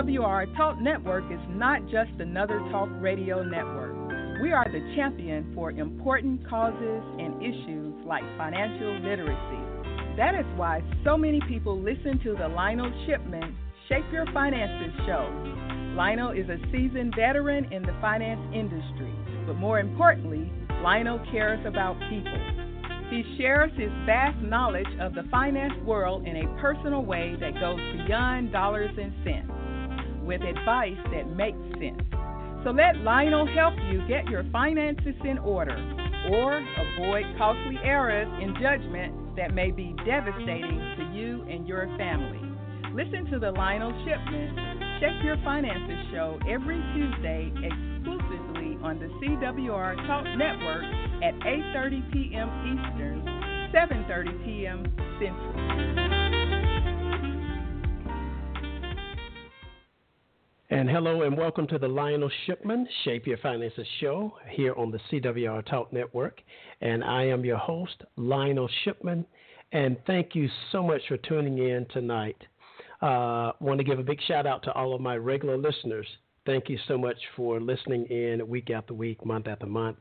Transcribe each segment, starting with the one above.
CWR Talk Network is not just another talk radio network. We are the champion for important causes and issues like financial literacy. That is why so many people listen to the Lionel Shipman Shape Your Finances show. Lionel is a seasoned veteran in the finance industry, but more importantly, Lionel cares about people. He shares his vast knowledge of the finance world in a personal way that goes beyond dollars and cents, with advice that makes sense. So let Lionel help you get your finances in order or avoid costly errors in judgment that may be devastating to you and your family. Listen to the Lionel Shipman Check Your Finances show every Tuesday exclusively on the CWR Talk Network at 8:30 p.m. Eastern, 7:30 p.m. Central. And hello and welcome to the Lionel Shipman Shape Your Finances show here on the CWR Talk Network. And I am your host, Lionel Shipman. And thank you so much for tuning in tonight. Uh, want to give a big shout out to all of my regular listeners. Thank you so much for listening in week after week, month after month,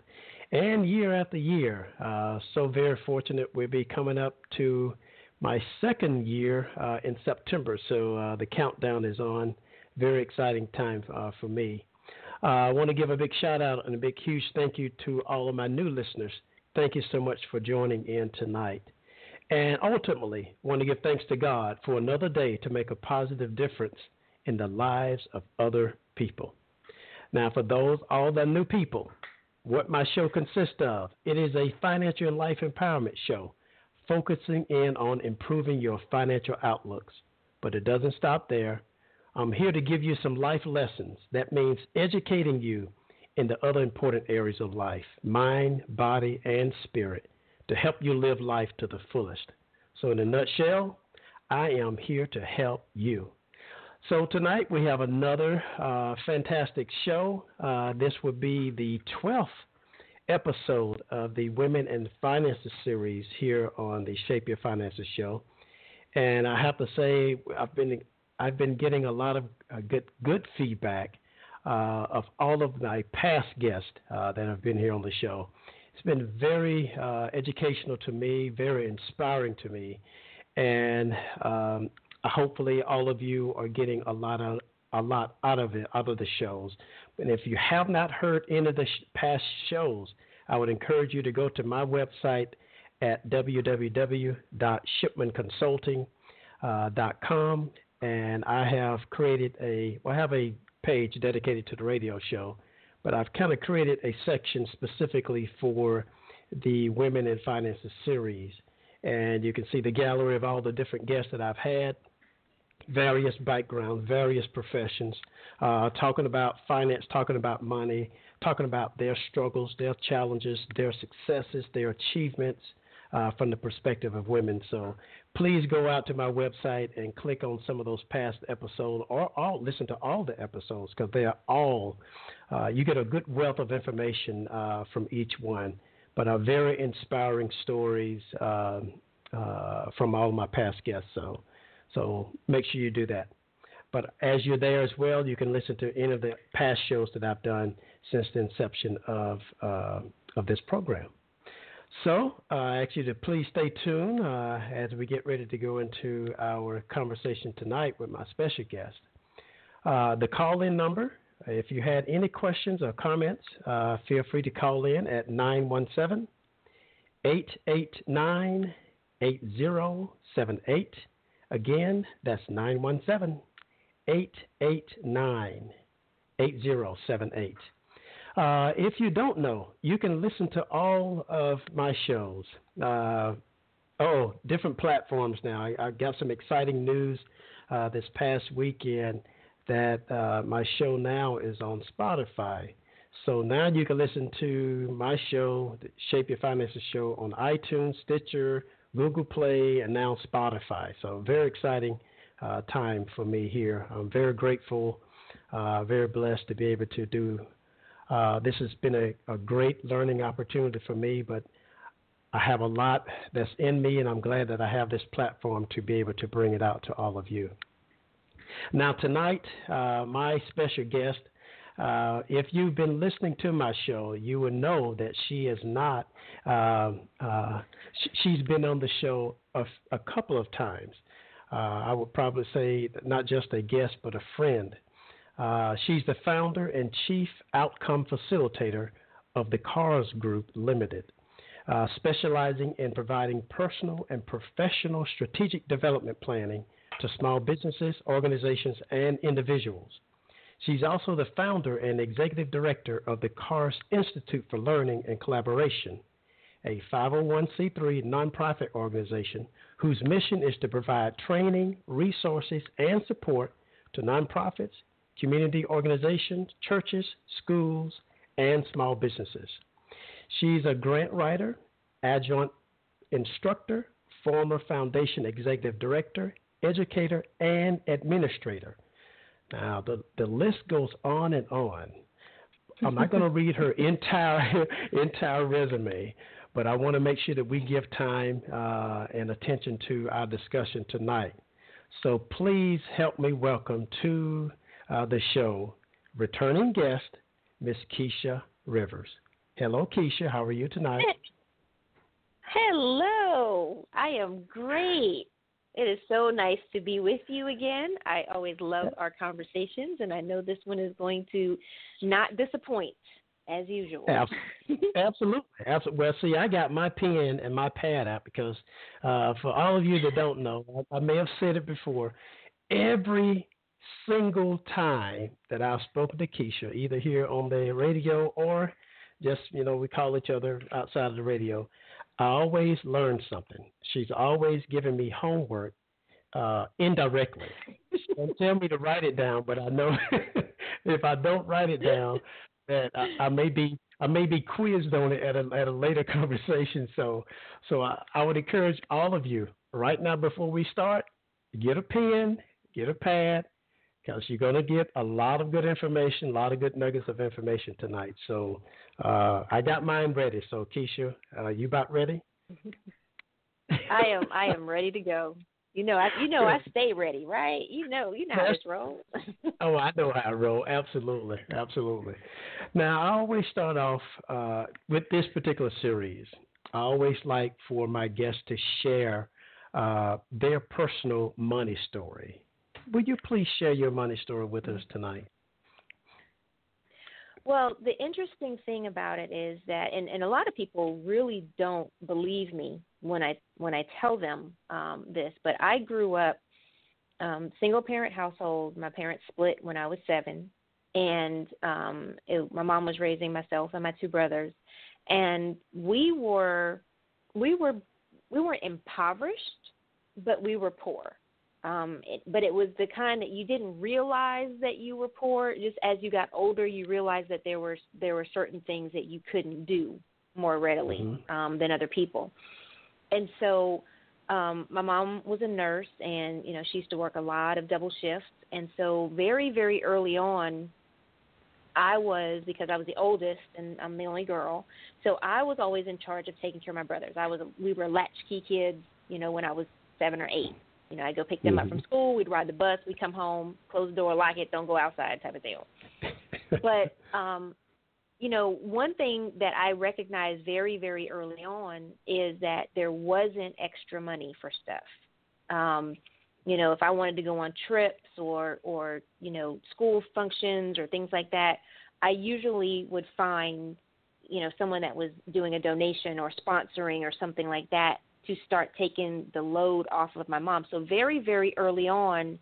and year after year. Uh, so very fortunate we'll be coming up to my second year uh, in September. So uh, the countdown is on very exciting time uh, for me. Uh, I want to give a big shout out and a big, huge thank you to all of my new listeners. Thank you so much for joining in tonight. And ultimately, want to give thanks to God for another day to make a positive difference in the lives of other people. Now, for those, all the new people, what my show consists of, it is a financial and life empowerment show focusing in on improving your financial outlooks. But it doesn't stop there. I'm here to give you some life lessons. That means educating you in the other important areas of life mind, body, and spirit to help you live life to the fullest. So, in a nutshell, I am here to help you. So, tonight we have another uh, fantastic show. Uh, this will be the 12th episode of the Women and Finances series here on the Shape Your Finances show. And I have to say, I've been I've been getting a lot of uh, good good feedback uh, of all of my past guests uh, that have been here on the show. It's been very uh, educational to me, very inspiring to me, and um, hopefully all of you are getting a lot of a lot out of it, out of the shows. And if you have not heard any of the sh- past shows, I would encourage you to go to my website at www.shipmanconsulting.com and I have created a well, I have a page dedicated to the radio show, but I've kind of created a section specifically for the Women in Finances series, and you can see the gallery of all the different guests that I've had, various backgrounds, various professions, uh, talking about finance, talking about money, talking about their struggles, their challenges, their successes, their achievements. Uh, from the perspective of women. So please go out to my website and click on some of those past episodes or all, listen to all the episodes because they are all, uh, you get a good wealth of information uh, from each one, but are very inspiring stories uh, uh, from all my past guests. So, so make sure you do that. But as you're there as well, you can listen to any of the past shows that I've done since the inception of, uh, of this program. So uh, I ask you to please stay tuned uh, as we get ready to go into our conversation tonight with my special guest. Uh, the call in number, if you had any questions or comments, uh, feel free to call in at 917 889 8078. Again, that's 917 889 8078. Uh, if you don't know, you can listen to all of my shows. Uh, oh, different platforms now. I, I, got some exciting news uh, this past weekend that uh, my show now is on Spotify. So now you can listen to my show, Shape Your Finances show, on iTunes, Stitcher, Google Play, and now Spotify. So very exciting uh, time for me here. I'm very grateful, very blessed to be able to do uh, this has been a, a, great learning opportunity for me, but I have a lot that's in me, and I'm glad that I have this platform to be able to bring it out to all of you. Now, tonight, uh, my special guest, uh, if you've been listening to my show, you will know that she is not, uh, uh sh- she's been on the show a, a couple of times. I would probably say not just a guest, but a friend. Uh, she's the founder and chief outcome facilitator of the KARS Group Limited, uh, specializing in providing personal and professional strategic development planning to small businesses, organizations, and individuals. She's also the founder and executive director of the KARS Institute for Learning and Collaboration, a 501c3 nonprofit organization whose mission is to provide training, resources, and support to nonprofits, community organizations, churches, schools, and small businesses. She's a grant writer, adjunct instructor, former foundation executive director, educator, and administrator. Now, the, the list goes on and on. I'm not going to read her entire entire resume, but I want to make sure that we give time uh, and attention to our discussion tonight. So please help me welcome to uh, the show returning guest, Miss Keisha Rivers. Hello, Keisha. How are you tonight? Hello. I am great. It is so nice to be with you again. I always love our conversations, and I know this one is going to not disappoint as usual. Absolutely. Absolutely. Well, see, I got my pen and my pad out because uh, for all of you that don't know, I, I may have said it before. Every single time that I've spoken to Keisha, either here on the radio or just, you know, we call each other outside of the radio, I always learn something. She's always giving me homework uh, indirectly. She don't tell me to write it down, but I know if I don't write it down, that I, I may be I may be quizzed on it at a at a later conversation. So so I, I would encourage all of you right now before we start, get a pen, get a pad, because you're going to get a lot of good information, a lot of good nuggets of information tonight. So uh, I got mine ready. So Keisha, uh, you about ready? I am. I am ready to go. You know, I you know I stay ready, right? You know, you know how this rolls. oh, I know how I roll. Absolutely, absolutely. Now, I always start off uh, with this particular series. I always like for my guests to share uh, their personal money story. Would you please share your money story with us tonight? Well, the interesting thing about it is that, and, and a lot of people really don't believe me when I when I tell them um, this, but I grew up um, single parent household. My parents split when I was seven, and um, it, my mom was raising myself and my two brothers, and we were we were we weren't impoverished, but we were poor um it, but it was the kind that you didn't realize that you were poor just as you got older you realized that there were there were certain things that you couldn't do more readily mm-hmm. um than other people and so um my mom was a nurse and you know she used to work a lot of double shifts and so very very early on I was because I was the oldest and I'm the only girl. So I was always in charge of taking care of my brothers. I was we were latchkey kids, you know, when I was 7 or 8. You know, I go pick them mm-hmm. up from mm-hmm. school. We'd ride the bus. We'd come home, close the door, lock it, don't go outside, type of deal. but um, you know, one thing that I recognized very, very early on is that there wasn't extra money for stuff. Um, you know, if I wanted to go on trips or or you know school functions or things like that, I usually would find you know someone that was doing a donation or sponsoring or something like that to start taking the load off of my mom. So very very early on,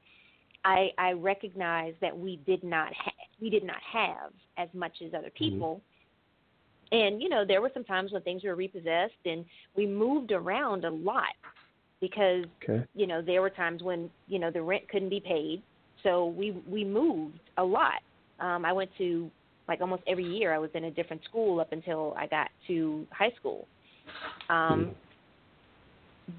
I I recognized that we did not ha- we did not have as much as other mm-hmm. people. Mm-hmm. And you know there were some times when things were repossessed and we moved around a lot because okay. you know there were times when you know the rent couldn't be paid, so we we moved a lot. Um, I went to like almost every year I was in a different school up until I got to high school. Um, mm-hmm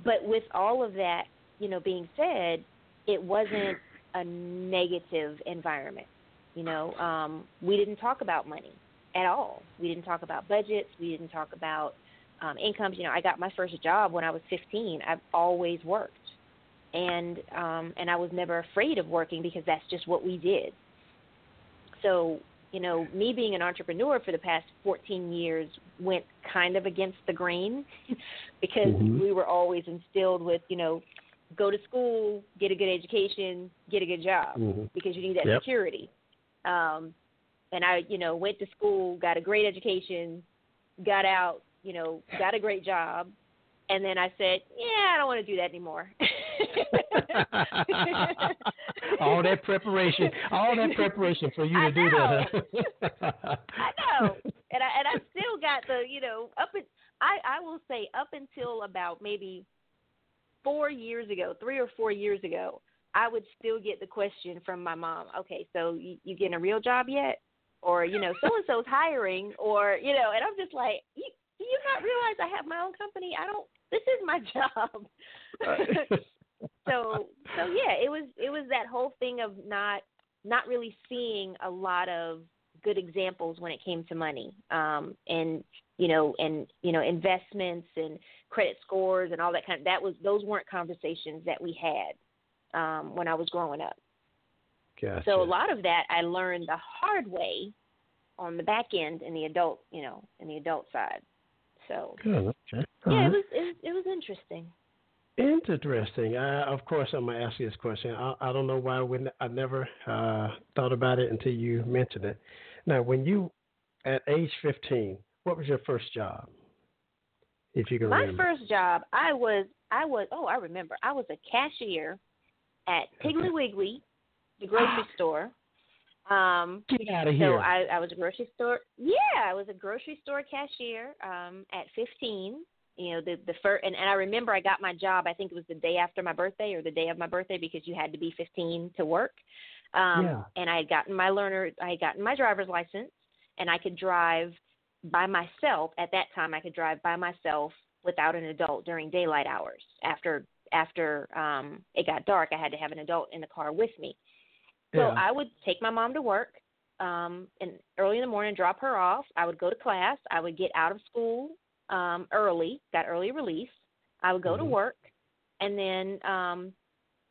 but with all of that, you know, being said, it wasn't a negative environment. You know, um, we didn't talk about money at all. We didn't talk about budgets. We didn't talk about um, incomes. You know, I got my first job when I was 15. I've always worked. and um, and I was never afraid of working because that's just what we did. So you know, me being an entrepreneur for the past 14 years went kind of against the grain because mm-hmm. we were always instilled with, you know, go to school, get a good education, get a good job mm-hmm. because you need that yep. security. Um, and I, you know, went to school, got a great education, got out, you know, got a great job, and then I said, "Yeah, I don't want to do that anymore." all that preparation, all that preparation for you to do that. I know, and I and I still got the, you know, up. At, I I will say up until about maybe four years ago, three or four years ago, I would still get the question from my mom. Okay, so you, you getting a real job yet? Or you know, so and so's hiring, or you know, and I'm just like, you, do you not realize I have my own company? I don't. This is my job. so so yeah, it was it was that whole thing of not not really seeing a lot of good examples when it came to money um and you know and you know investments and credit scores and all that kind of that was those weren't conversations that we had um when I was growing up. Gotcha. So a lot of that I learned the hard way on the back end in the adult, you know, in the adult side. So Good. Okay. Yeah, it was it, it was interesting. Interesting. Uh, of course, I'm gonna ask you this question. I, I don't know why we, I never uh, thought about it until you mentioned it. Now, when you at age 15, what was your first job? If you can My remember. first job, I was I was oh I remember I was a cashier at Piggly Wiggly, the grocery store. Um, Get out of so here. I, I was a grocery store. Yeah, I was a grocery store cashier um, at 15. You know, the the first, and, and I remember I got my job. I think it was the day after my birthday or the day of my birthday because you had to be 15 to work. Um, Yeah. And I had gotten my learner, I had gotten my driver's license, and I could drive by myself. At that time, I could drive by myself without an adult during daylight hours. After after um, it got dark, I had to have an adult in the car with me. So yeah. I would take my mom to work um and early in the morning drop her off. I would go to class. I would get out of school um early, got early release. I would go to Mhm. work and then um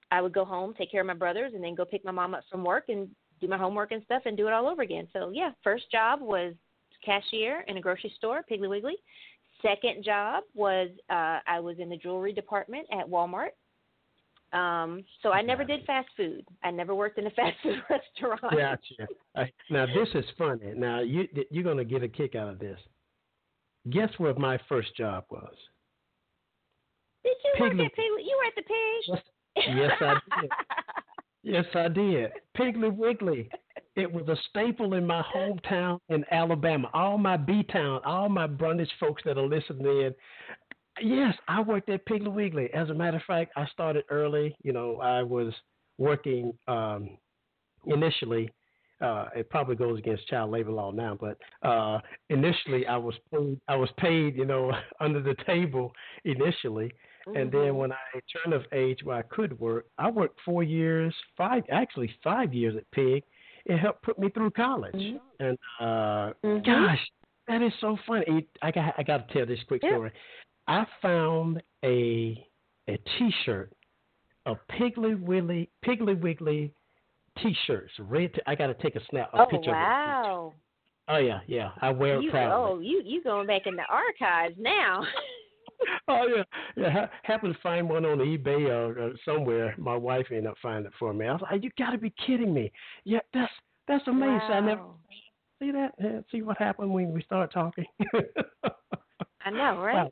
I would go home, take care of my brothers and then go pick my mom up from work and do my homework and stuff and do it all over again. So yeah, first job was cashier in a grocery store, Piggly Wiggly. Second job was uh I was in the jewelry department at Walmart. Um, so I never did fast food. I never worked in a fast food restaurant. Gotcha. Uh, now this is funny. Now you you're gonna get a kick out of this. Guess what my first job was? Did you work at Piggly? You were at the pig? Yes, I did. Yes, I did. Piggly Wiggly. It was a staple in my hometown in Alabama. All my B town, all my Brundidge folks that are listening in. Yes, I worked at Piggly Wiggly. As a matter of fact, I started early. You know, I was working um, initially. Uh, it probably goes against child labor law now, but uh, initially I was paid. I was paid, you know, under the table initially, and then Mhm. when I turned of age where I could work, I worked four years, five actually five years at Pig. It helped put me through college. Mhm. And uh Mhm. gosh, that is so funny. I got I got to tell this quick Yeah. story. I found a a T-shirt, a Piggly Wiggly Piggly Wiggly T-shirts. Red. T- I got to take a snap. A Oh picture Of it. wow! Oh yeah, yeah. I wear it You proudly. oh you you going back in the archives now? Oh yeah, yeah. Ha- happened to find one on eBay or, or somewhere. My wife ended up finding it for me. I was like, "You got to be kidding me!" Yeah, that's that's amazing. I never see that. Yeah, see what happened when we start talking. I know, right? Wow.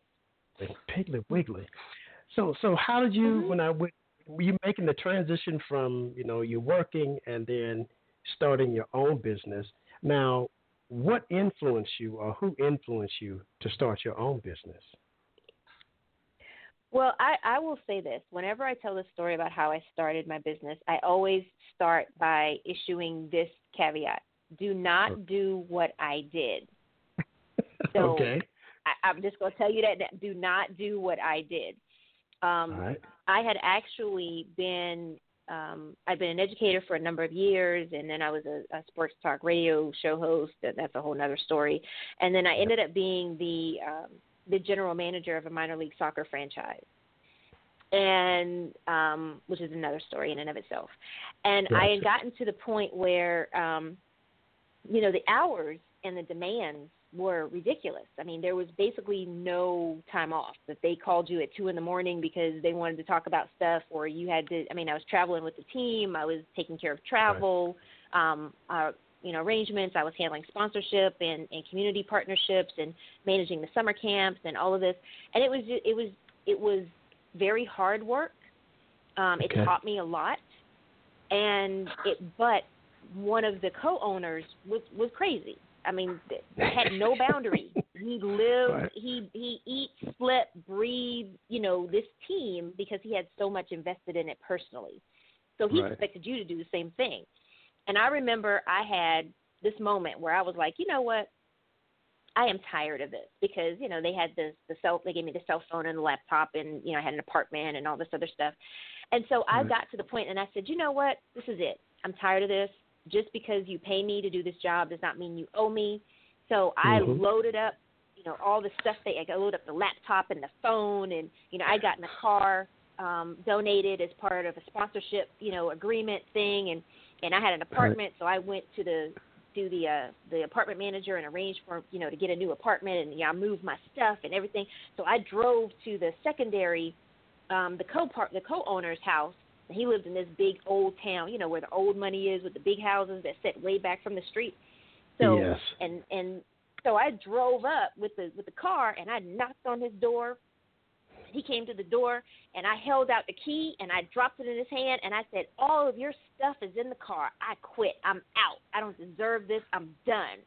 Piggly Wiggly. So so how did you Mhm. when I went? Were you making the transition from you know you're working and then starting your own business? Now, what influenced you or who influenced you to start your own business? Well, I, I will say this. Whenever I tell the story about how I started my business, I always start by issuing this caveat. Do not do what I did. So okay. I, I'm just going to tell you that, that do not do what I did. Um, right. I had actually been um, I've been an educator for a number of years, and then I was a, a sports talk radio show host. And that's a whole other story. And then I ended up being the um, the general manager of a minor league soccer franchise. and um, which is another story in and of itself. And gotcha. I had gotten to the point where, um, you know, the hours and the demands were ridiculous. I mean, there was basically no time off. That they called you at two in the morning because they wanted to talk about stuff, or you had to. I mean, I was traveling with the team. I was taking care of travel, right. um, uh, you know, arrangements. I was handling sponsorship and, and community partnerships and managing the summer camps and all of this. And it was it was it was very hard work. Um, okay. It taught me a lot, and it but one of the co-owners was was crazy I mean, had no boundaries. he lived, right. he he eats, slept, breathed, you know, this team because he had so much invested in it personally. So he right. expected you to do the same thing. And I remember I had this moment where I was like, you know what? I am tired of this because you know they had the the cell they gave me the cell phone and the laptop and you know I had an apartment and all this other stuff, and so right. I got to the point and I said, you know what, this is it. I'm tired of this just because you pay me to do this job does not mean you owe me. So I mm-hmm. loaded up, you know, all the stuff that I loaded up the laptop and the phone, and you know, I got in a car um, donated as part of a sponsorship, you know, agreement thing, and and I had an apartment, so I went to the to the uh, the apartment manager and arranged for you know to get a new apartment, and yeah, I moved my stuff and everything. So I drove to the secondary, um, the co part the co owner's house he lived in this big old town, you know, where the old money is with the big houses that sit way back from the street. So yes. and and so I drove up with the with the car and I knocked on his door. He came to the door and I held out the key and I dropped it in his hand and I said, "All of your stuff is in the car. I quit. I'm out. I don't deserve this. I'm done."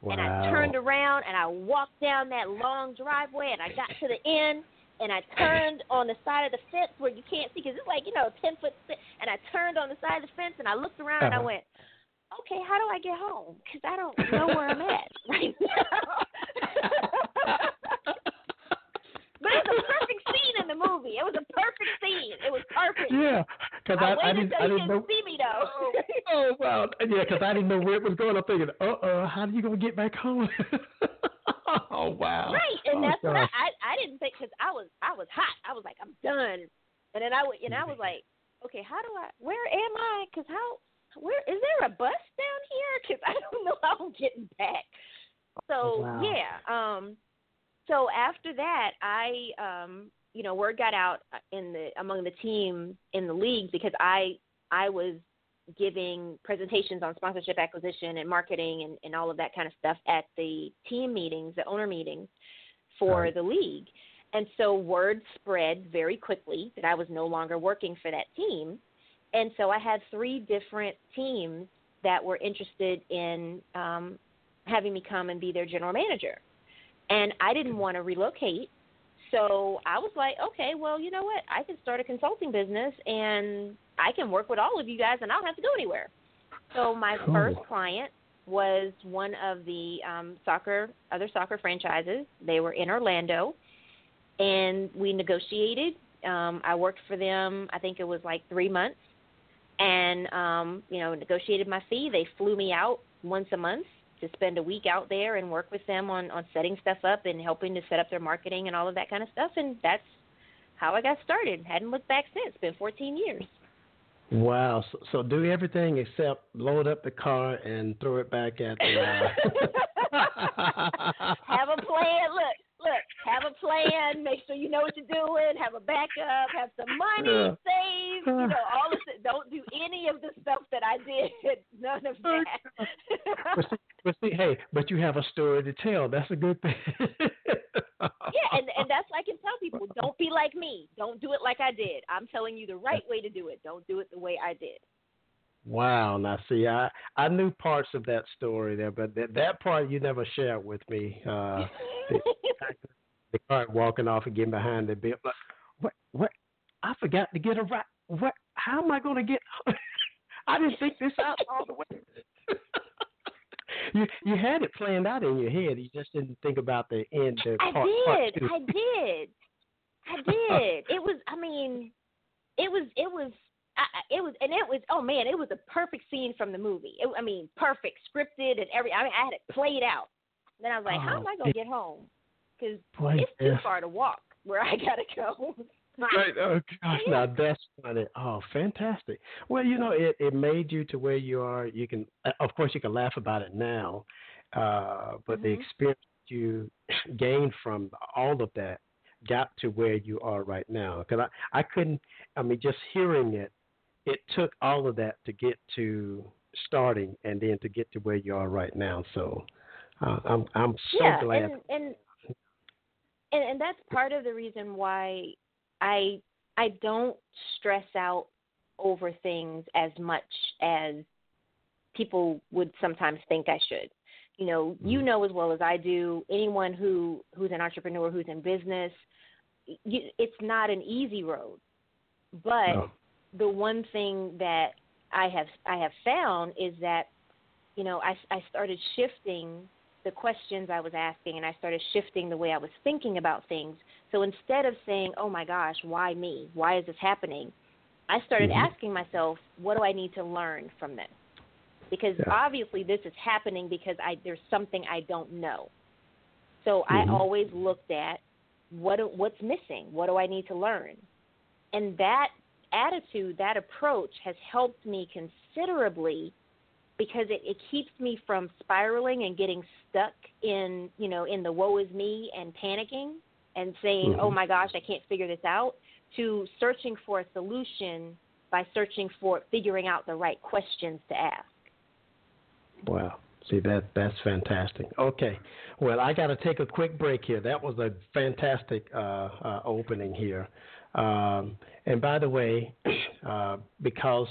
Wow. And I turned around and I walked down that long driveway and I got to the end and I turned on the side of the fence where you can't see because it's like you know ten foot. And I turned on the side of the fence and I looked around uh-huh. and I uh-huh. went, okay, how do I get home? Because I don't know where I'm at right now. but it was a perfect scene in the movie. It was a perfect scene. It was perfect. Yeah, because I, I, I, didn't, I didn't know. See me though. oh, oh wow, yeah, because I didn't know where it was going. I'm thinking, uh, uh how are you gonna get back home? oh wow! Right, and oh, that's what I, I I didn't think because I was I was hot. I was like I'm done, and then I and I was like, okay, how do I? Where am I? Because how? Where is there a bus down here? Because I don't know how I'm getting back. So wow. yeah, um, so after that, I um, you know, word got out in the among the team in the league because I I was giving presentations on sponsorship acquisition and marketing and, and all of that kind of stuff at the team meetings, the owner meetings for right. the league. And so word spread very quickly that I was no longer working for that team. And so I had three different teams that were interested in um, having me come and be their general manager. And I didn't want to relocate. So I was like, okay, well, you know what? I can start a consulting business and I can work with all of you guys and I don't have to go anywhere. So my cool. first client was one of the um, soccer other soccer franchises. They were in Orlando, and we negotiated. Um, I worked for them. I think it was like three months, and um, you know negotiated my fee. They flew me out once a month to spend a week out there and work with them on on setting stuff up and helping to set up their marketing and all of that kind of stuff. And that's how I got started. Hadn't looked back since. Been 14 years. Wow. So, so, do everything except load up the car and throw it back at the. Uh... have a plan. Look, look. Have a plan. Make sure you know what you're doing. Have a backup. Have some money uh, saved. You know all of this. Don't do any of the stuff that I did. None of that. but, see, but see, hey, but you have a story to tell. That's a good thing. yeah, and and that's what I can tell people. Don't be like me. Don't do it like I did. I'm telling you the right way to do it. Don't do it the way I did. Wow. Now, see, I I knew parts of that story there, but that that part you never shared with me. Uh, the, the walking off and getting behind the bill. What? What? I forgot to get a right. What? How am I going to get? I didn't think this out all the way you you had it planned out in your head. You just didn't think about the end. The I part, did. Part I did. I did. it was. I mean, it was. It was. I, it was, and it was. Oh man, it was a perfect scene from the movie. It, I mean, perfect, scripted, and every. I mean, I had it played out. Then I was like, oh, how am I gonna get home? Because it's too far to walk where I gotta go. right. Oh gosh, now that's funny. Oh, fantastic. Well, you know, it it made you to where you are. You can, uh, of course, you can laugh about it now, uh, but mm-hmm. the experience you gained from all of that got to where you are right now. Because I I couldn't. I mean, just hearing it, it took all of that to get to starting and then to get to where you are right now. So uh, I'm I'm so yeah, glad. And, and and and that's part of the reason why I I don't stress out over things as much as people would sometimes think I should. You know, you mm-hmm. know as well as I do. Anyone who who's an entrepreneur who's in business, you, it's not an easy road. But no. the one thing that I have I have found is that you know I I started shifting the questions I was asking and I started shifting the way I was thinking about things. So instead of saying, "Oh my gosh, why me? Why is this happening?" I started mm-hmm. asking myself, "What do I need to learn from this?" Because yeah. obviously this is happening because I there's something I don't know. So mm-hmm. I always looked at what what's missing? What do I need to learn? And that attitude, that approach has helped me considerably because it, it keeps me from spiraling and getting stuck in you know in the woe is me and panicking and saying mm-hmm. oh my gosh i can't figure this out to searching for a solution by searching for figuring out the right questions to ask. Wow. See that that's fantastic. Okay. Well i got to take a quick break here. That was a fantastic uh, uh, opening here. Um, and by the way uh, because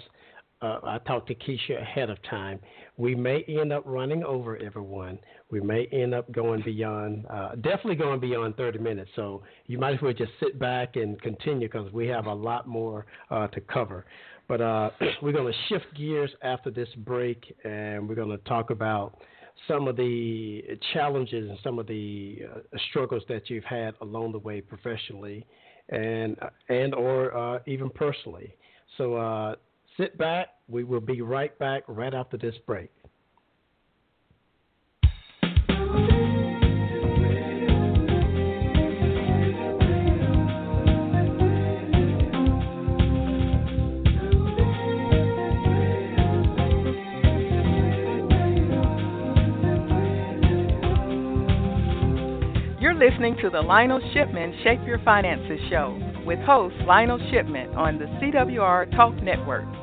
uh, I talked to Keisha ahead of time. We may end up running over everyone. We may end up going beyond, uh, definitely going beyond 30 minutes. So you might as well just sit back and continue because we have a lot more uh, to cover. But uh, we're going to shift gears after this break and we're going to talk about some of the challenges and some of the uh, struggles that you've had along the way professionally and and or uh, even personally. So uh, Sit back. We will be right back right after this break. You're listening to the Lionel Shipman Shape Your Finances show with host Lionel Shipman on the CWR Talk Network.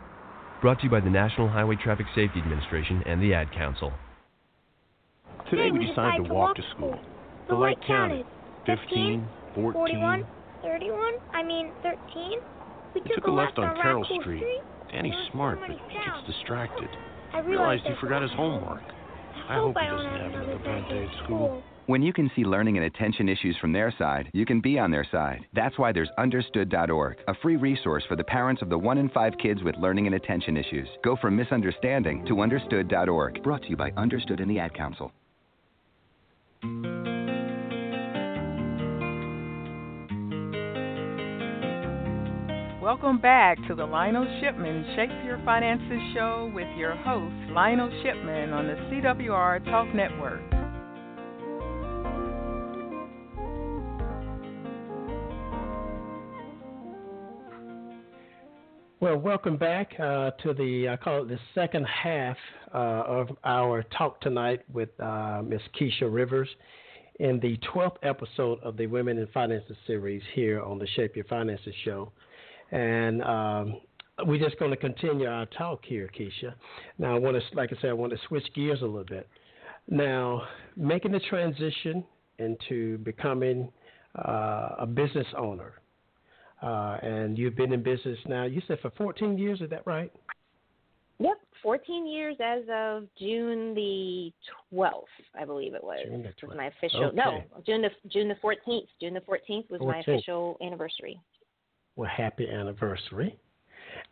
Brought to you by the National Highway Traffic Safety Administration and the Ad Council. Today we decided to walk to school. The light counted 15, 14, 41, 31, I mean 13. We took, a left on Carroll Street. Danny's smart, but he gets distracted. I realized he forgot his homework. I hope he doesn't have another bad day at school. When you can see learning and attention issues from their side, you can be on their side. That's why there's Understood.org, a free resource for the parents of the one in five kids with learning and attention issues. Go from misunderstanding to Understood.org. Brought to you by Understood and the Ad Council. Welcome back to the Lionel Shipman Shape Your Finances show with your host, Lionel Shipman, on the CWR Talk Network. Well, welcome back uh, to the I call it the second half uh, of our talk tonight with uh, Miss Keisha Rivers, in the 12th episode of the Women in Finances series here on the Shape Your Finances show. And um, we're just going to continue our talk here, Keisha. Now, I want to, like I said, I want to switch gears a little bit. Now, making the transition into becoming uh, a business owner, uh, and you've been in business now. You said for 14 years, is that right? Yep, 14 years as of June the 12th, I believe it was. June the 12th. Was my official okay. no June the June the 14th. June the 14th was 14th. my official anniversary. Well, happy anniversary.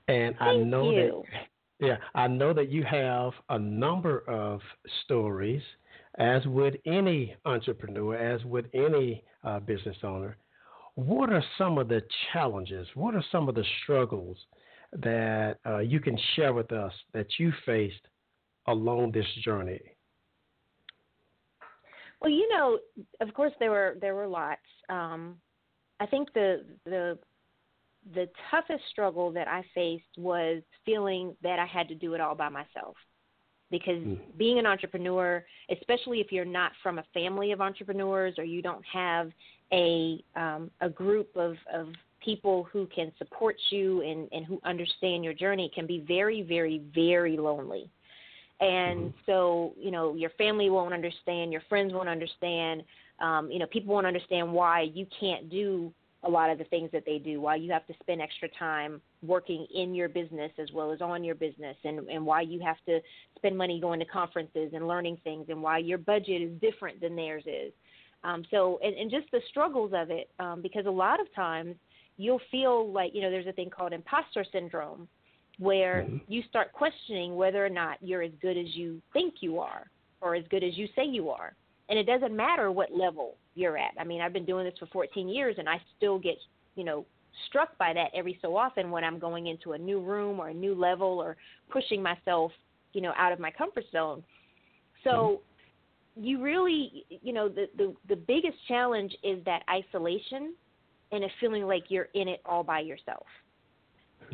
And Thank I know you. that yeah, I know that you have a number of stories, as would any entrepreneur, as would any uh, business owner. What are some of the challenges? What are some of the struggles that uh, you can share with us that you faced along this journey? Well, you know, of course there were there were lots. Um, I think the the the toughest struggle that I faced was feeling that I had to do it all by myself. Because Mm. being an entrepreneur, especially if you're not from a family of entrepreneurs or you don't have a um, a group of, of people who can support you and, and who understand your journey, can be very, very, very lonely. And so, you know, your family won't understand, your friends won't understand, um, you know, people won't understand why you can't do a lot of the things that they do, why you have to spend extra time working in your business as well as on your business, and, and why you have to spend money going to conferences and learning things, and why your budget is different than theirs is. Um, so, and, and just the struggles of it, um, because a lot of times you'll feel like, you know, there's a thing called imposter syndrome where you start questioning whether or not you're as good as you think you are or as good as you say you are. And it doesn't matter what level you're at. I mean, I've been doing this for 14 years and I still get, you know, struck by that every so often when I'm going into a new room or a new level or pushing myself, you know, out of my comfort zone. So you really, you know, the the the biggest challenge is that isolation and a feeling like you're in it all by yourself.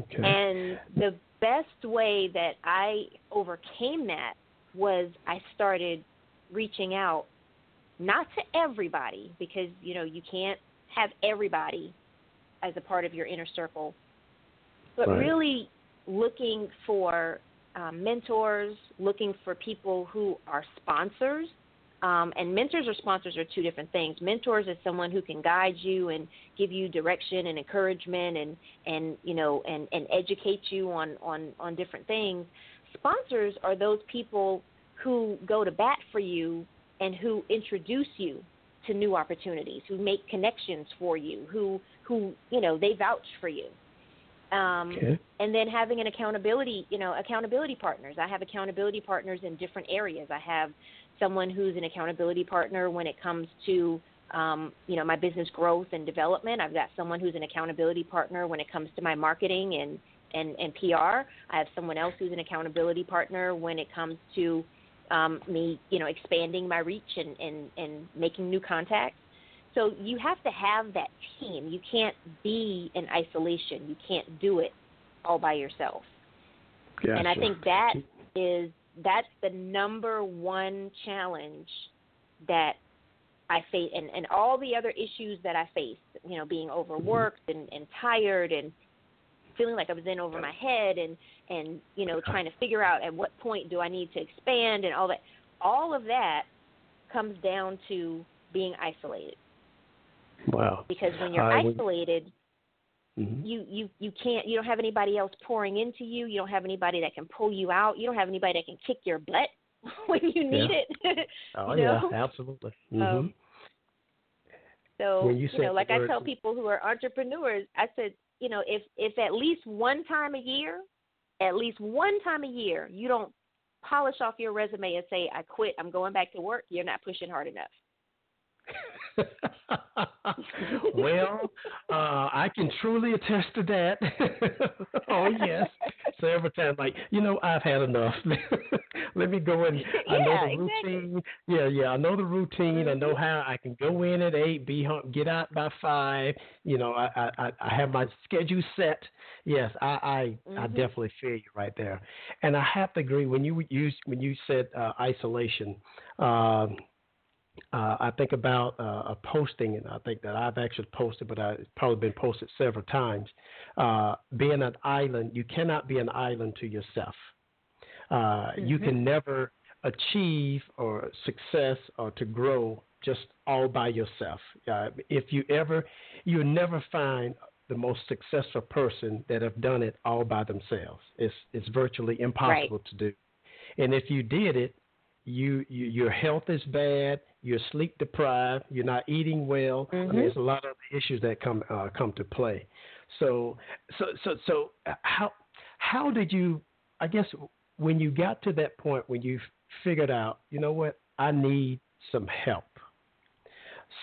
Okay. And the best way that I overcame that was I started reaching out not to everybody because you know you can't have everybody as a part of your inner circle, but Right. really looking for um, mentors, looking for people who are sponsors. Um, and mentors or sponsors are two different things. Mentors is someone who can guide you and give you direction and encouragement and and you know and and educate you on on on different things. Sponsors are those people who go to bat for you and who introduce you to new opportunities, who make connections for you, who who you know they vouch for you. Um, Okay. And then having an accountability, you know, accountability partners. I have accountability partners in different areas. I have someone who's an accountability partner when it comes to um, you know my business growth and development. I've got someone who's an accountability partner when it comes to my marketing and and, and PR. I have someone else who's an accountability partner when it comes to um, me, you know, expanding my reach and, and, and making new contacts. So you have to have that team. You can't be in isolation. You can't do it all by yourself. And I think that is that's the number one challenge that I face, and, and all the other issues that I faced. You know, being overworked and, and tired and feeling like I was in over my head, and and you know trying to figure out at what point do I need to expand and all that. All of that comes down to being isolated Wow. because when you're isolated, Mhm. you you you can't you don't have anybody else pouring into you you don't have anybody that can pull you out you don't have anybody that can kick your butt when you need Yeah. it Oh you yeah, know? absolutely. hmm Um, so When you know like i tell people who are entrepreneurs i said you know if if at least one time a year at least one time a year you don't polish off your resume and say i quit i'm going back to work you're not pushing hard enough well, uh, I can truly attest to that. oh yes, several times. Like you know, I've had enough. Let me go and I know the exactly. routine. Yeah, yeah, I know the routine. I know how I can go in at eight, be home, get out by five. You know, I I, I- I have my schedule set. Yes, I I, I Mhm. definitely feel you right there, and I have to agree when you use when you said uh, isolation. Um, uh, I think about uh, a posting, and I think that I've actually posted, but I, it's probably been posted several times. Uh, being an island, you cannot be an island to yourself. Uh, mm-hmm. You can never achieve or success or to grow just all by yourself. Uh, if you ever, you'll never find the most successful person that have done it all by themselves. It's it's virtually impossible right. to do. And if you did it, you, you your health is bad, you're sleep deprived, you're not eating well. Mm-hmm. I mean, there's a lot of issues that come uh, come to play. So so so so how how did you? I guess when you got to that point when you figured out, you know what, I need some help.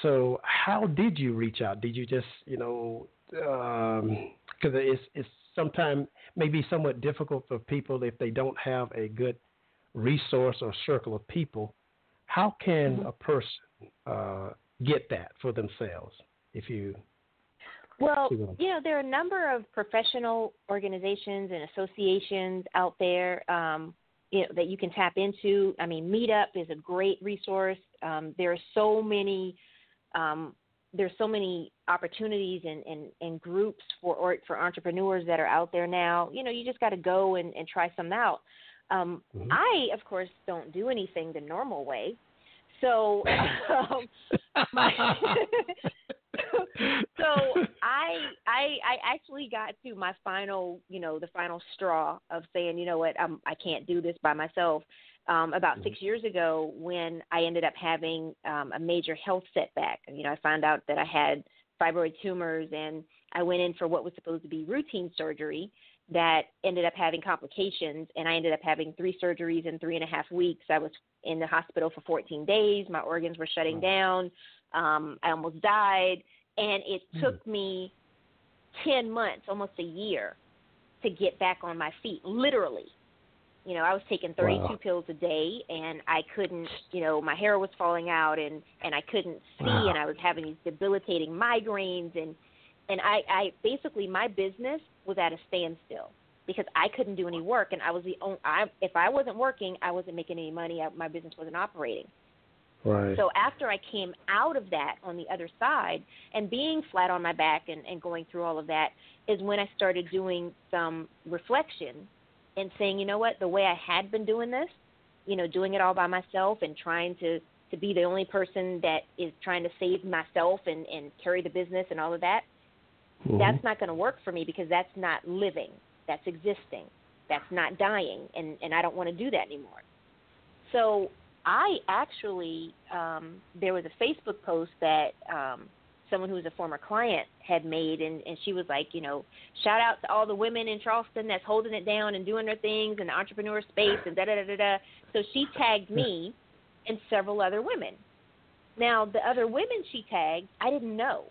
So how did you reach out? Did you just you know because um, it's it's sometimes maybe somewhat difficult for people if they don't have a good resource or circle of people. How can mm-hmm. a person uh, get that for themselves? If you well, you know, there are a number of professional organizations and associations out there um, you know, that you can tap into. I mean, Meetup is a great resource. Um, there are so many um, there's so many opportunities and, and, and groups for or, for entrepreneurs that are out there now. You know, you just got to go and, and try some out. Um, mm-hmm. I, of course, don't do anything the normal way. So, um, my, so I, I, I actually got to my final, you know, the final straw of saying, you know what, I'm, I can't do this by myself um, about mm-hmm. six years ago when I ended up having um, a major health setback. You know, I found out that I had fibroid tumors, and I went in for what was supposed to be routine surgery that ended up having complications, and I ended up having three surgeries in three and a half weeks. I was in the hospital for 14 days. My organs were shutting down. Um, I almost died, and it mm. took me 10 months, almost a year, to get back on my feet, literally you know, I was taking 32 wow. pills a day, and I couldn't. You know, my hair was falling out, and and I couldn't see, wow. and I was having these debilitating migraines, and and I, I basically my business was at a standstill because I couldn't do any work, and I was the only. I if I wasn't working, I wasn't making any money. I, my business wasn't operating. Right. So after I came out of that on the other side and being flat on my back and, and going through all of that is when I started doing some reflection and saying, you know what, the way I had been doing this, you know, doing it all by myself and trying to to be the only person that is trying to save myself and and carry the business and all of that, mm-hmm. that's not going to work for me because that's not living, that's existing, that's not dying, and and I don't want to do that anymore. So I actually um, there was a Facebook post that um, someone who was a former client had made and and she was like you know shout out to all the women in charleston that's holding it down and doing their things in the entrepreneur space and da da da da da. So she tagged me and several other women. Now the other women she tagged i didn't know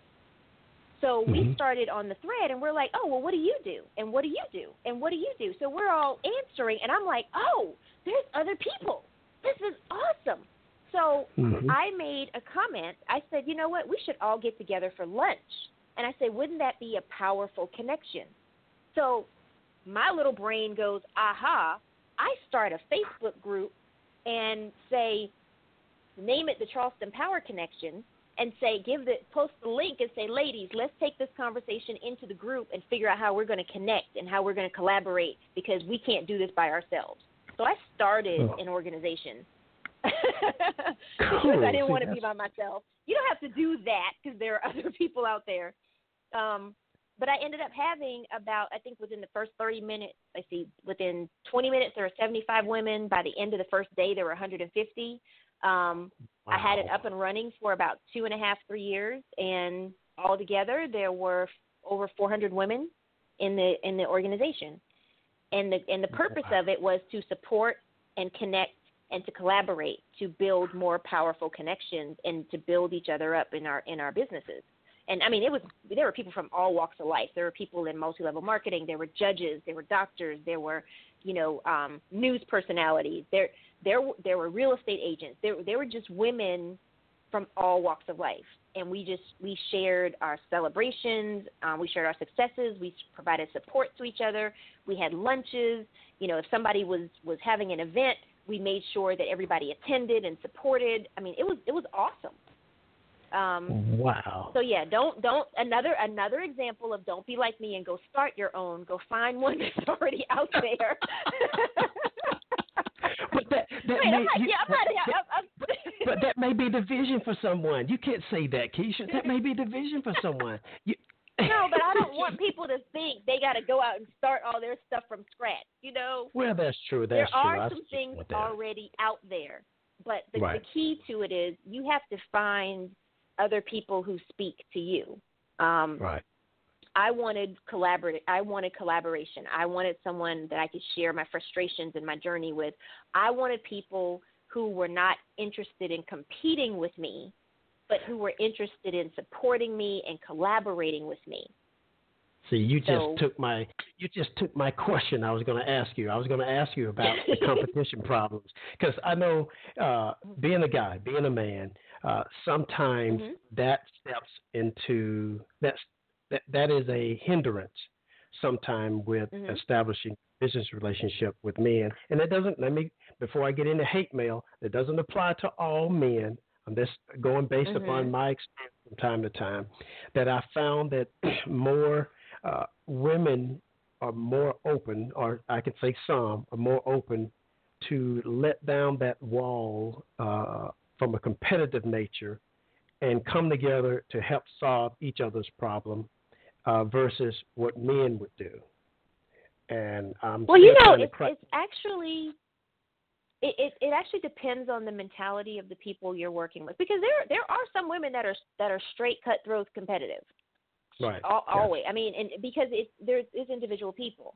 so we mm-hmm. started on the thread and we're like oh well what do you do and what do you do and what do you do so we're all answering and i'm like oh there's other people this is awesome so mm-hmm. I made a comment. I said, you know what? We should all get together for lunch. And I said, wouldn't that be a powerful connection? So my little brain goes, aha. I start a Facebook group and say, name it the Charleston Power Connection and say, give the post the link and say, ladies, let's take this conversation into the group and figure out how we're going to connect and how we're going to collaborate because we can't do this by ourselves. So I started oh. an organization because I didn't want to be by myself. You don't have to do that because there are other people out there. Um, but I ended up having about, I think within the first 30 minutes, I see, within 20 minutes, there were 75 women. By the end of the first day, there were 150. Um, wow. I had it up and running for about two and a half, three years. And altogether, there were over 400 women in the in the organization. And the and the purpose wow. of it was to support and connect and to collaborate to build more powerful connections and to build each other up in our in our businesses. And I mean, it was there were people from all walks of life. There were people in multi-level marketing. There were judges. There were doctors. There were, you know, um, news personalities. There there there were real estate agents. There there were just women from all walks of life. And we just we shared our celebrations. Um, we shared our successes. We provided support to each other. We had lunches. You know, if somebody was was having an event, We made sure that everybody attended and supported. I mean, it was it was awesome. Um, wow. So yeah, don't don't another another example of don't be like me and go start your own. Go find one that's already out there. but that, that Wait, may, I'm like, you, yeah, I'm not, I'm, I'm, but that may be the vision for someone. You can't say that, Keisha. That may be the vision for someone. You, no, but I don't want people to think they got to go out and start all their stuff from scratch. You know. Well, that's true. That's there true. are some things already out there, but the, right. the key to it is you have to find other people who speak to you. Um, right. I wanted collaborate. I wanted collaboration. I wanted someone that I could share my frustrations and my journey with. I wanted people who were not interested in competing with me, but who were interested in supporting me and collaborating with me. See, you just so, took my you just took my question. I was going to ask you. I was going to ask you about the competition problems because I know uh, being a guy, being a man, uh, sometimes mm-hmm. that steps into that's that that is a hindrance. Sometime with mm-hmm. establishing business relationship with men, and it doesn't. Let me before I get into hate mail, it doesn't apply to all men. I'm just going based mm-hmm. upon my experience from time to time that I found that more uh, women are more open, or I can say some are more open to let down that wall uh, from a competitive nature and come together to help solve each other's problem uh, versus what men would do. And um, well, you know, it's, it's actually it, it, it actually depends on the mentality of the people you're working with because there there are some women that are that are straight cutthroat competitive. Right. All, yes. Always. I mean, and because it there is individual people.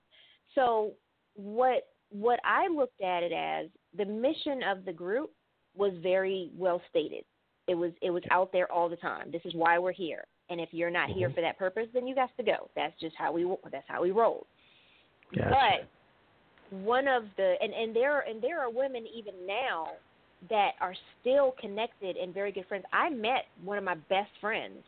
So what what I looked at it as the mission of the group was very well stated. It was it was out there all the time. This is why we're here. And if you're not mm-hmm. here for that purpose, then you got to go. That's just how we that's how we roll. Gotcha. But one of the and and there are, and there are women even now that are still connected and very good friends. I met one of my best friends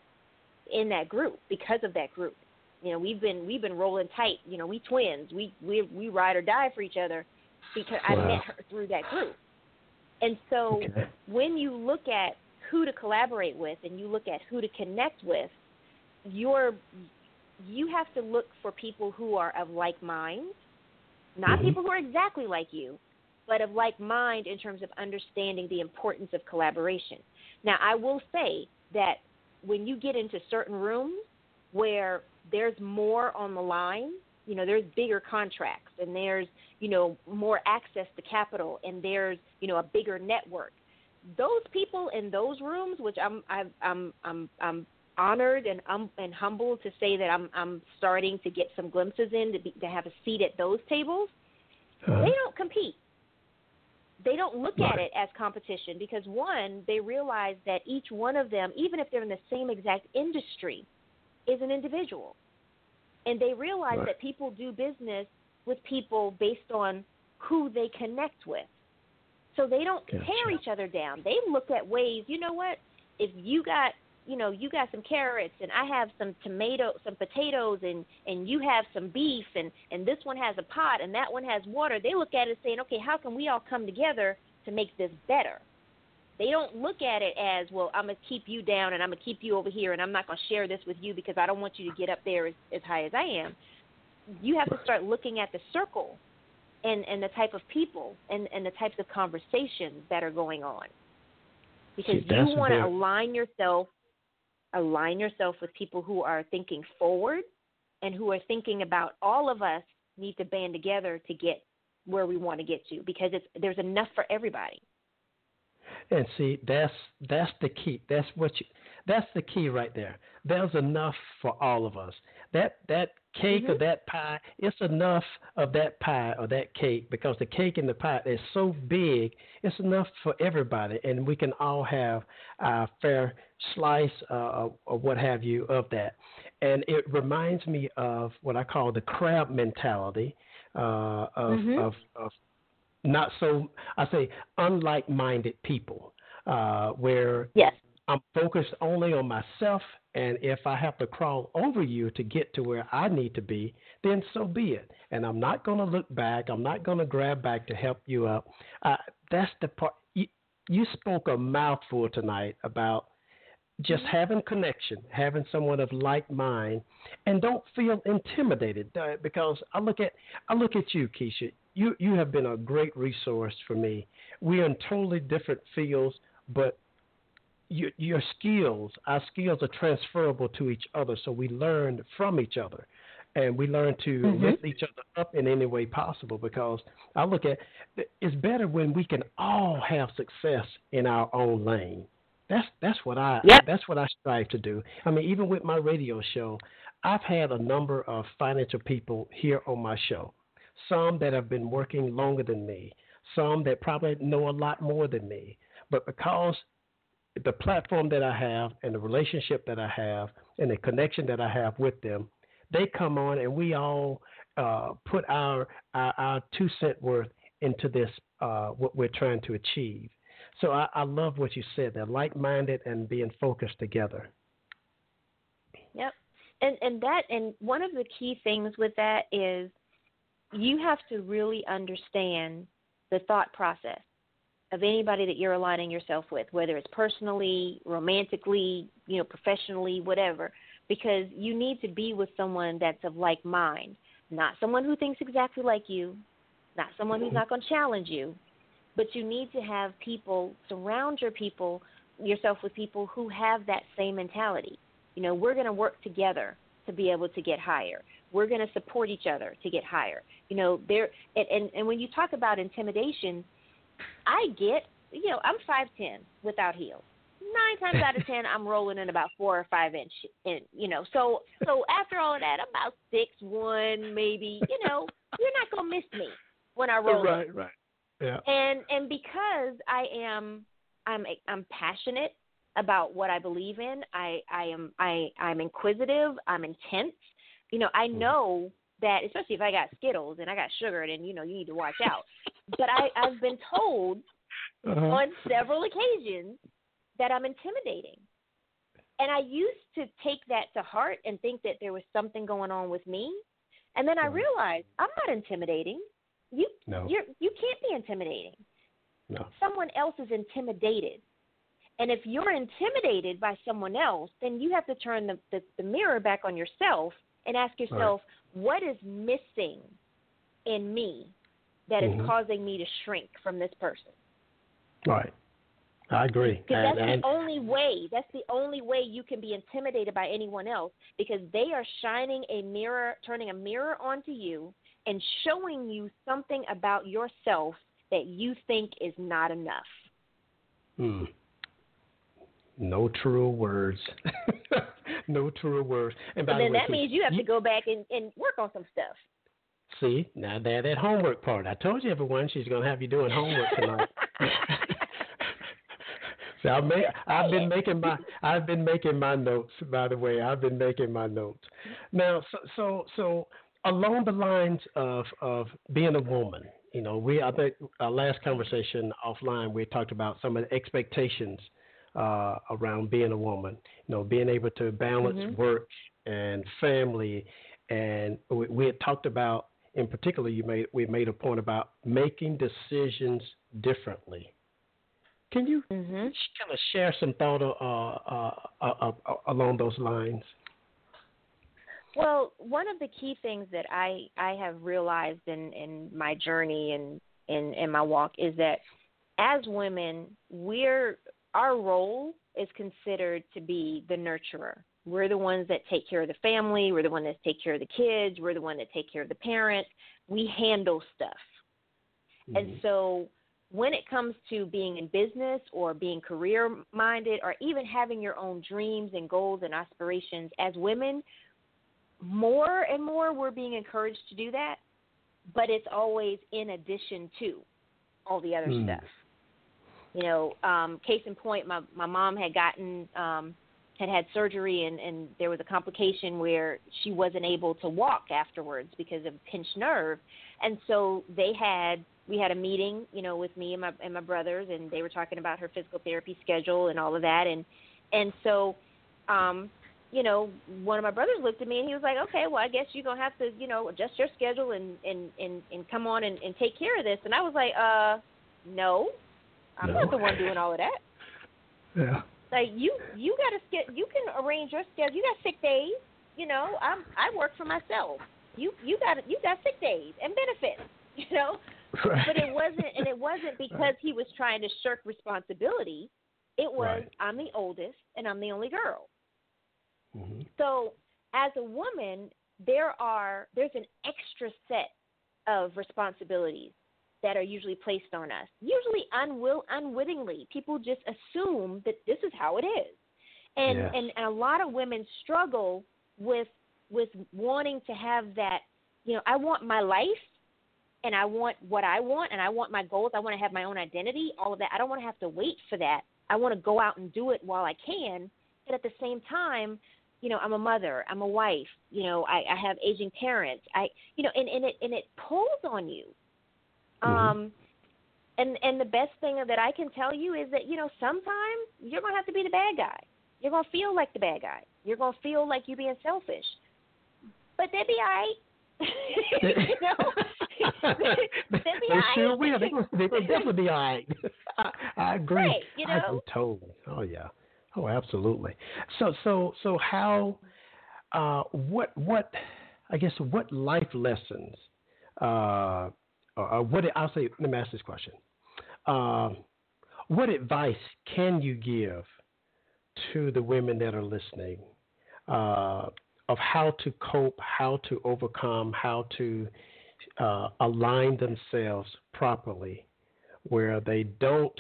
in that group because of that group. You know, we've been we've been rolling tight. You know, we twins. We we we ride or die for each other because wow. I met her through that group. And so okay. when you look at who to collaborate with and you look at who to connect with, you're you have to look for people who are of like mind not mm-hmm. people who are exactly like you, but of like mind in terms of understanding the importance of collaboration. Now, I will say that when you get into certain rooms where there's more on the line, you know, there's bigger contracts and there's, you know, more access to capital and there's, you know, a bigger network. Those people in those rooms, which I'm, I'm, I'm, I'm, I'm honored and um, and humbled to say that I'm I'm starting to get some glimpses in to be, to have a seat at those tables. Uh-huh. They don't compete. They don't look right. at it as competition because one, they realize that each one of them, even if they're in the same exact industry, is an individual. And they realize right. that people do business with people based on who they connect with. So they don't gotcha. tear each other down. They look at ways, you know what? If you got you know, you got some carrots and I have some tomato, some potatoes and and you have some beef and and this one has a pot and that one has water. They look at it saying, okay, how can we all come together to make this better? They don't look at it as, well, I'm gonna keep you down and I'm gonna keep you over here and I'm not gonna share this with you because I don't want you to get up there as, as high as I am. You have to start looking at the circle and and the type of people and and the types of conversations that are going on because See, you want to align yourself align yourself with people who are thinking forward and who are thinking about all of us need to band together to get where we want to get to because it's there's enough for everybody. And see, that's that's the key. That's what you that's the key right there. There's enough for all of us. That that cake mm-hmm. or that pie, it's enough of that pie or that cake because the cake and the pie is so big, it's enough for everybody, and we can all have a fair slice uh, or what have you of that. And it reminds me of what I call the crab mentality uh, of, mm-hmm. of, of not so, I say, unlike minded people, uh, where yes. I'm focused only on myself and if I have to crawl over you to get to where I need to be, then so be it. And I'm not going to look back. I'm not going to grab back to help you up. Uh, that's the part. You, you spoke a mouthful tonight about just mm-hmm. having connection, having someone of like mind, and don't feel intimidated. Uh, because I look at I look at you, Keisha. You you have been a great resource for me. We are in totally different fields, but your, your skills, our skills are transferable to each other, so we learn from each other and we learn to mm-hmm. lift each other up in any way possible because I look at it's better when we can all have success in our own lane. That's that's what I yep. that's what I strive to do. I mean, even with my radio show, I've had a number of financial people here on my show. Some that have been working longer than me, some that probably know a lot more than me. But because the platform that I have and the relationship that I have and the connection that I have with them, they come on and we all uh, put our, our, our two cent worth into this uh, what we're trying to achieve. So I, I love what you said. They're like minded and being focused together. Yep. And and that and one of the key things with that is you have to really understand the thought process of anybody that you're aligning yourself with, whether it's personally, romantically, you know, professionally, whatever, because you need to be with someone that's of like mind, not someone who thinks exactly like you, not someone who's mm-hmm. not going to challenge you, but you need to have people surround your people yourself with people who have that same mentality. You know, we're going to work together to be able to get higher. We're going to support each other to get higher. You know, there and, and and when you talk about intimidation, I get, you know, I'm 5'10 without heels. Nine times out of ten, I'm rolling in about four or five inch, in, you know. So, so after all of that, I'm about six one, maybe. You know, you're not gonna miss me when I roll. Right, right. Yeah. And and because I am I'm I'm passionate about what I believe in. I I am I I'm inquisitive. I'm intense. You know, I mm-hmm. know that especially if I got Skittles and I got sugar, then you know you need to watch out. but I I've been told uh-huh. on several occasions that I'm intimidating. And I used to take that to heart and think that there was something going on with me. And then I realized I'm not intimidating. You no. you you can't be intimidating. No. Someone else is intimidated. And if you're intimidated by someone else, then you have to turn the, the, the mirror back on yourself and ask yourself, right. what is missing in me that mm-hmm. is causing me to shrink from this person? Right. I agree. Because that's and, the only way. That's the only way you can be intimidated by anyone else because they are shining a mirror, turning a mirror onto you and showing you something about yourself that you think is not enough. Hmm. No true words. no true words. And, by then the way, that means you have you, to go back and, and work on some stuff. See, now that that homework part. I told you everyone she's gonna have you doing homework tonight. so I may, I've been making my I've been making my notes. By the way, I've been making my notes. Now, so so so along the lines of of being a woman, you know, we I think our last conversation offline we talked about some of the expectations uh, around being a woman. You know, being able to balance mm-hmm. work and family, and we, we, had talked about, in particular, you made we made a point about making decisions differently. Can you mm-hmm. kind of share some thought uh, uh, uh, along those lines? Well, one of the key things that I I have realized in in my journey and in in my walk is that as women, we're our role is considered to be the nurturer. We're the ones that take care of the family. We're the ones that take care of the kids. We're the one that take care of the parents. We handle stuff. Mm-hmm. And so when it comes to being in business or being career minded or even having your own dreams and goals and aspirations as women, more and more we're being encouraged to do that, but it's always in addition to all the other mm. stuff. You know, um, case in point, my my mom had gotten um, had had surgery and and there was a complication where she wasn't able to walk afterwards because of a pinched nerve, and so they had we had a meeting, you know, with me and my and my brothers, and they were talking about her physical therapy schedule and all of that, and and so um, you know, one of my brothers looked at me and he was like, "Okay, well, I guess you're gonna have to, you know, adjust your schedule and and and and come on and, and take care of this." And I was like, "Uh, No, I'm no. not the one doing all of that. Yeah. Like you, you got to get. You can arrange your schedule. You got sick days. You know, I'm. I work for myself. You, you got, you got sick days and benefits. You know, right. but it wasn't, and it wasn't because right. he was trying to shirk responsibility. It was right. I'm the oldest and I'm the only girl. Mm-hmm. So as a woman, there are there's an extra set of responsibilities that are usually placed on us. Usually unwill unwittingly. People just assume that this is how it is. And, yes. and and a lot of women struggle with with wanting to have that, you know, I want my life and I want what I want and I want my goals. I want to have my own identity, all of that. I don't want to have to wait for that. I want to go out and do it while I can. And at the same time, you know, I'm a mother, I'm a wife, you know, I, I have aging parents. I you know, and, and it and it pulls on you. Mm-hmm. Um and and the best thing that I can tell you is that, you know, sometimes you're gonna have to be the bad guy. You're gonna feel like the bad guy. You're gonna feel like you're being selfish. But they'll be all right. you know? they, they sure will. They will, they will definitely be all right. I, I agree. Right, you know? I agree totally. Oh yeah. Oh, absolutely. So, so, so, how? Uh, what? What? I guess what life lessons? Uh, or what? I'll say. Let me ask this question. Uh, what advice can you give to the women that are listening uh, of how to cope, how to overcome, how to uh, align themselves properly, where they don't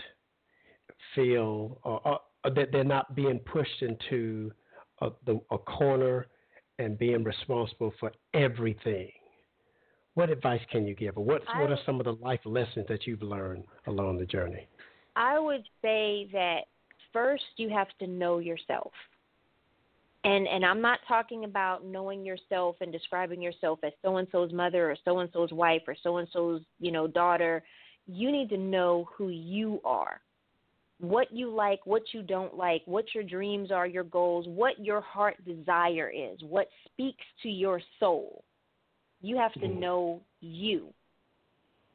feel uh, that they're not being pushed into a, the, a corner and being responsible for everything. What advice can you give, or what I, what are some of the life lessons that you've learned along the journey? I would say that first you have to know yourself. And and I'm not talking about knowing yourself and describing yourself as so and so's mother or so and so's wife or so and so's, you know, daughter. You need to know who you are. What you like, what you don't like, what your dreams are, your goals, what your heart desire is, what speaks to your soul. You have to know you.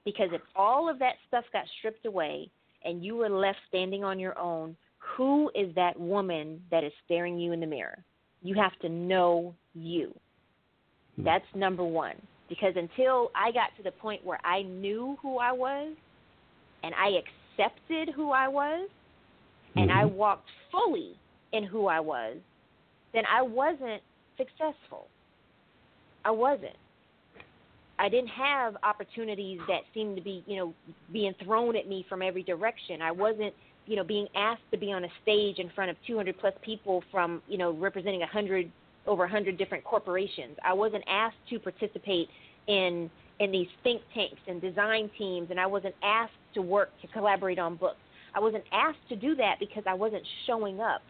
Because if all of that stuff got stripped away and you were left standing on your own, who is that woman that is staring you in the mirror? You have to know you. That's number one. Because until I got to the point where I knew who I was and I accepted who I was and Mm-hmm. I walked fully in who I was, then I wasn't successful. I wasn't. I didn't have opportunities that seemed to be, you know, being thrown at me from every direction. I wasn't, you know, being asked to be on a stage in front of 200 plus people from, you know, representing 100 over 100 different corporations. I wasn't asked to participate in in these think tanks and design teams, and I wasn't asked to work to collaborate on books. I wasn't asked to do that because I wasn't showing up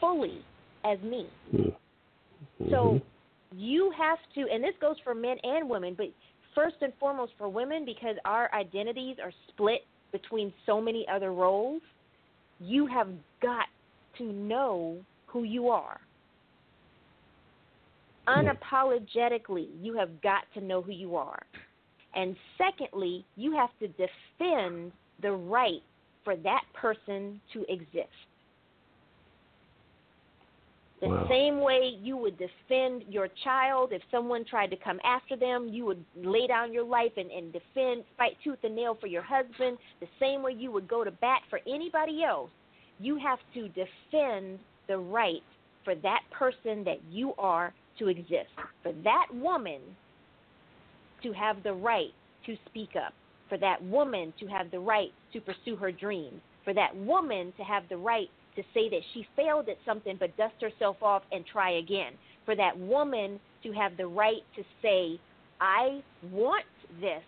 fully as me. Mm-hmm. So you have to, and this goes for men and women, but first and foremost for women because our identities are split between so many other roles, you have got to know who you are. Unapologetically, you have got to know who you are. And secondly, you have to defend the right for that person to exist. The Wow. same way you would defend your child if someone tried to come after them, you would lay down your life and, and defend, fight tooth and nail for your husband, the same way you would go to bat for anybody else. You have to defend the right for that person that you are to exist, for that woman to have the right to speak up, for that woman to have the right to pursue her dreams, for that woman to have the right to say that she failed at something but dust herself off and try again, for that woman to have the right to say, I want this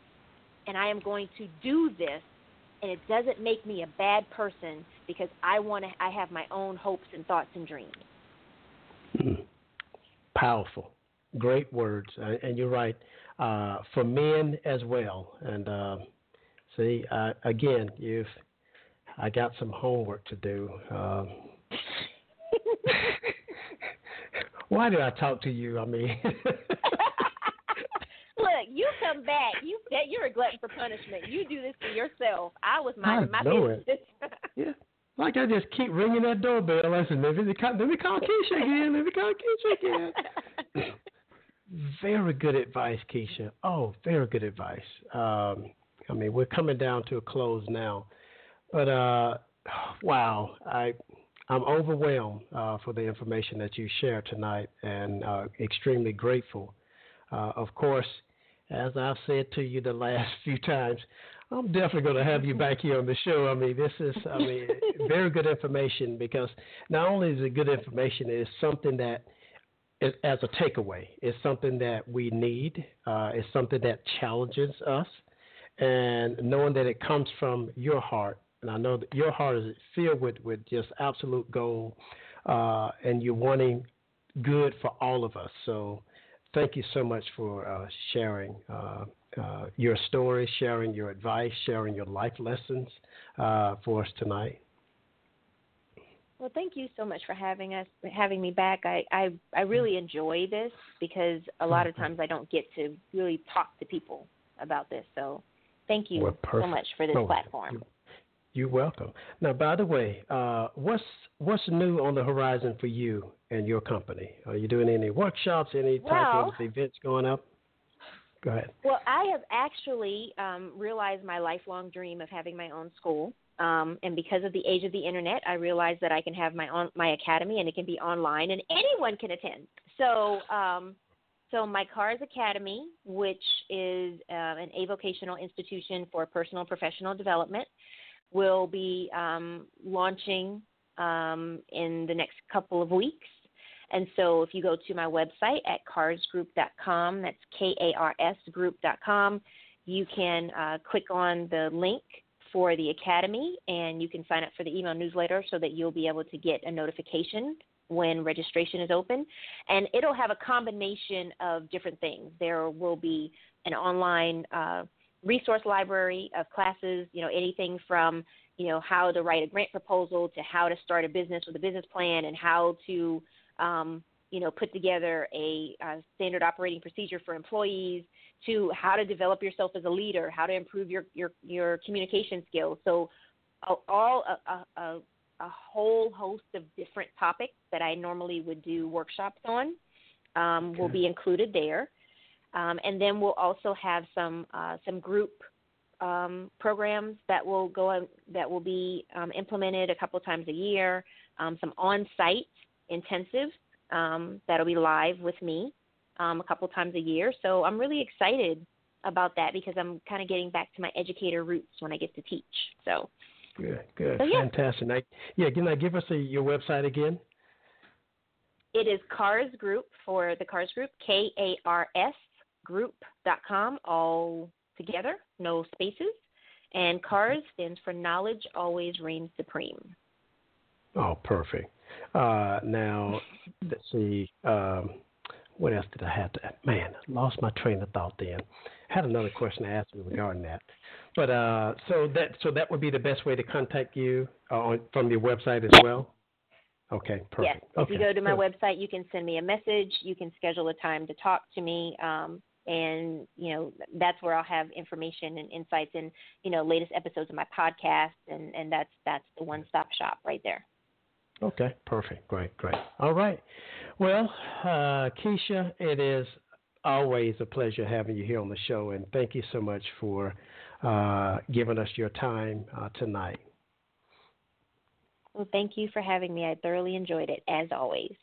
and I am going to do this and it doesn't make me a bad person because I want to I have my own hopes and thoughts and dreams. Mm. Powerful, great words, uh, and you're right. Uh, for men as well, and uh, see, uh, again, you've I got some homework to do. Um, why did I talk to you? I mean, Look, you come back. You that you're a glutton for punishment. You do this to yourself. I was minding my business. yeah. Like I just keep ringing that doorbell. Listen, let me call, let me call Keisha again. Let me call Keisha again. very good advice, Keisha. Oh, very good advice. Um, I mean, we're coming down to a close now, but uh, wow, I I'm overwhelmed uh, for the information that you shared tonight, and uh, extremely grateful. Uh, of course, as I've said to you the last few times, I'm definitely going to have you back here on the show. I mean, this is, I mean, very good information because not only is it good information, it's something that, is, as a takeaway, it's something that we need. Uh, it's something that challenges us, and knowing that it comes from your heart, and I know that your heart is filled with with just absolute gold, uh, and you're wanting good for all of us. So, thank you so much for uh, sharing uh, uh, your story, sharing your advice, sharing your life lessons uh, for us tonight. Well, thank you so much for having us, having me back. I, I, I really enjoy this because a lot of times I don't get to really talk to people about this. So, thank you well, so much for this platform. You're welcome. Now, by the way, uh, what's what's new on the horizon for you and your company? Are you doing any workshops, any type well, of events going up? Go ahead. Well, I have actually um, realized my lifelong dream of having my own school. Um, and because of the age of the internet, I realized that I can have my own my academy, and it can be online, and anyone can attend. So, um, so my KARS Academy, which is uh, an avocational institution for personal professional development, will be um, launching um, in the next couple of weeks. And so if you go to my website at karsgroup.com, that's K A R S group.com, you can uh, click on the link for the academy and you can sign up for the email newsletter so that you'll be able to get a notification when registration is open. And it'll have a combination of different things. There will be an online uh, resource library of classes, you know, anything from, you know, how to write a grant proposal to how to start a business with a business plan and how to, um, you know, put together a, a standard operating procedure for employees to how to develop yourself as a leader, how to improve your, your, your communication skills. So all a, a, a whole host of different topics that I normally would do workshops on um, okay. will be included there. Um, and then we'll also have some uh, some group um, programs that will go on, that will be um, implemented a couple times a year. Um, some on-site intensives um, that'll be live with me um, a couple times a year. So I'm really excited about that because I'm kind of getting back to my educator roots when I get to teach. So good, good, so, yeah. fantastic. Now, yeah, can I give us a, your website again? It is KARS Group for the KARS Group, K A R S group.com, all together, no spaces. And KARS stands for Knowledge Always Reigns Supreme. Oh, perfect. Uh, now, let's see. Um, what else did I have to? Man, lost my train of thought. Then had another question to ask you regarding that. But uh, so that so that would be the best way to contact you uh, on, from your website as well. Okay, perfect. Yes. If okay. you go to my website, you can send me a message. You can schedule a time to talk to me. Um, and you know that's where I'll have information and insights and you know latest episodes of my podcast and and that's that's the one stop shop right there. Okay, perfect, great, great. All right, well, uh, Keisha, it is always a pleasure having you here on the show, and thank you so much for uh, giving us your time uh, tonight. Well, thank you for having me. I thoroughly enjoyed it as always.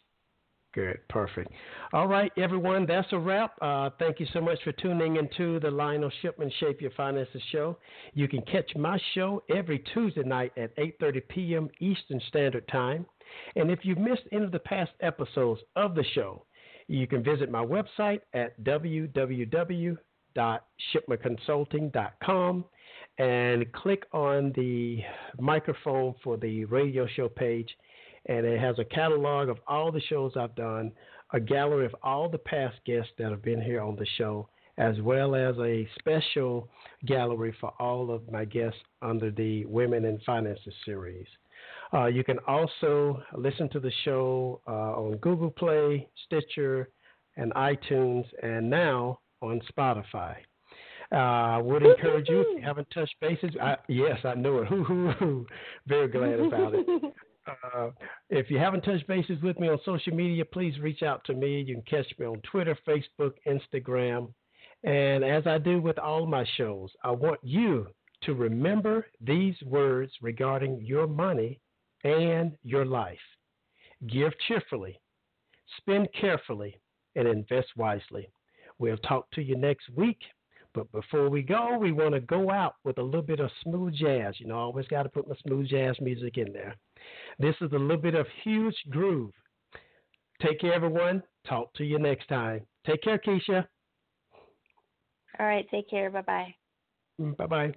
Good, perfect. All right, everyone, that's a wrap. Uh, thank you so much for tuning into the Lionel Shipman Shape Your Finances show. You can catch my show every Tuesday night at 8:30 p.m. Eastern Standard Time. And if you've missed any of the past episodes of the show, you can visit my website at www.shipmanconsulting.com and click on the microphone for the radio show page and it has a catalog of all the shows I've done, a gallery of all the past guests that have been here on the show, as well as a special gallery for all of my guests under the Women in Finances series. Uh, you can also listen to the show uh, on Google Play, Stitcher, and iTunes, and now on Spotify. I uh, would encourage you if you haven't touched bases. I, yes, I know it. Very glad about it. Uh, if you haven't touched bases with me on social media, please reach out to me. You can catch me on Twitter, Facebook, Instagram. And as I do with all my shows, I want you to remember these words regarding your money and your life. Give cheerfully, spend carefully, and invest wisely. We'll talk to you next week. But before we go, we want to go out with a little bit of smooth jazz. You know, I always got to put my smooth jazz music in there. This is a little bit of huge groove. Take care, everyone. Talk to you next time. Take care, Keisha. All right. Take care. Bye mm, bye. Bye bye.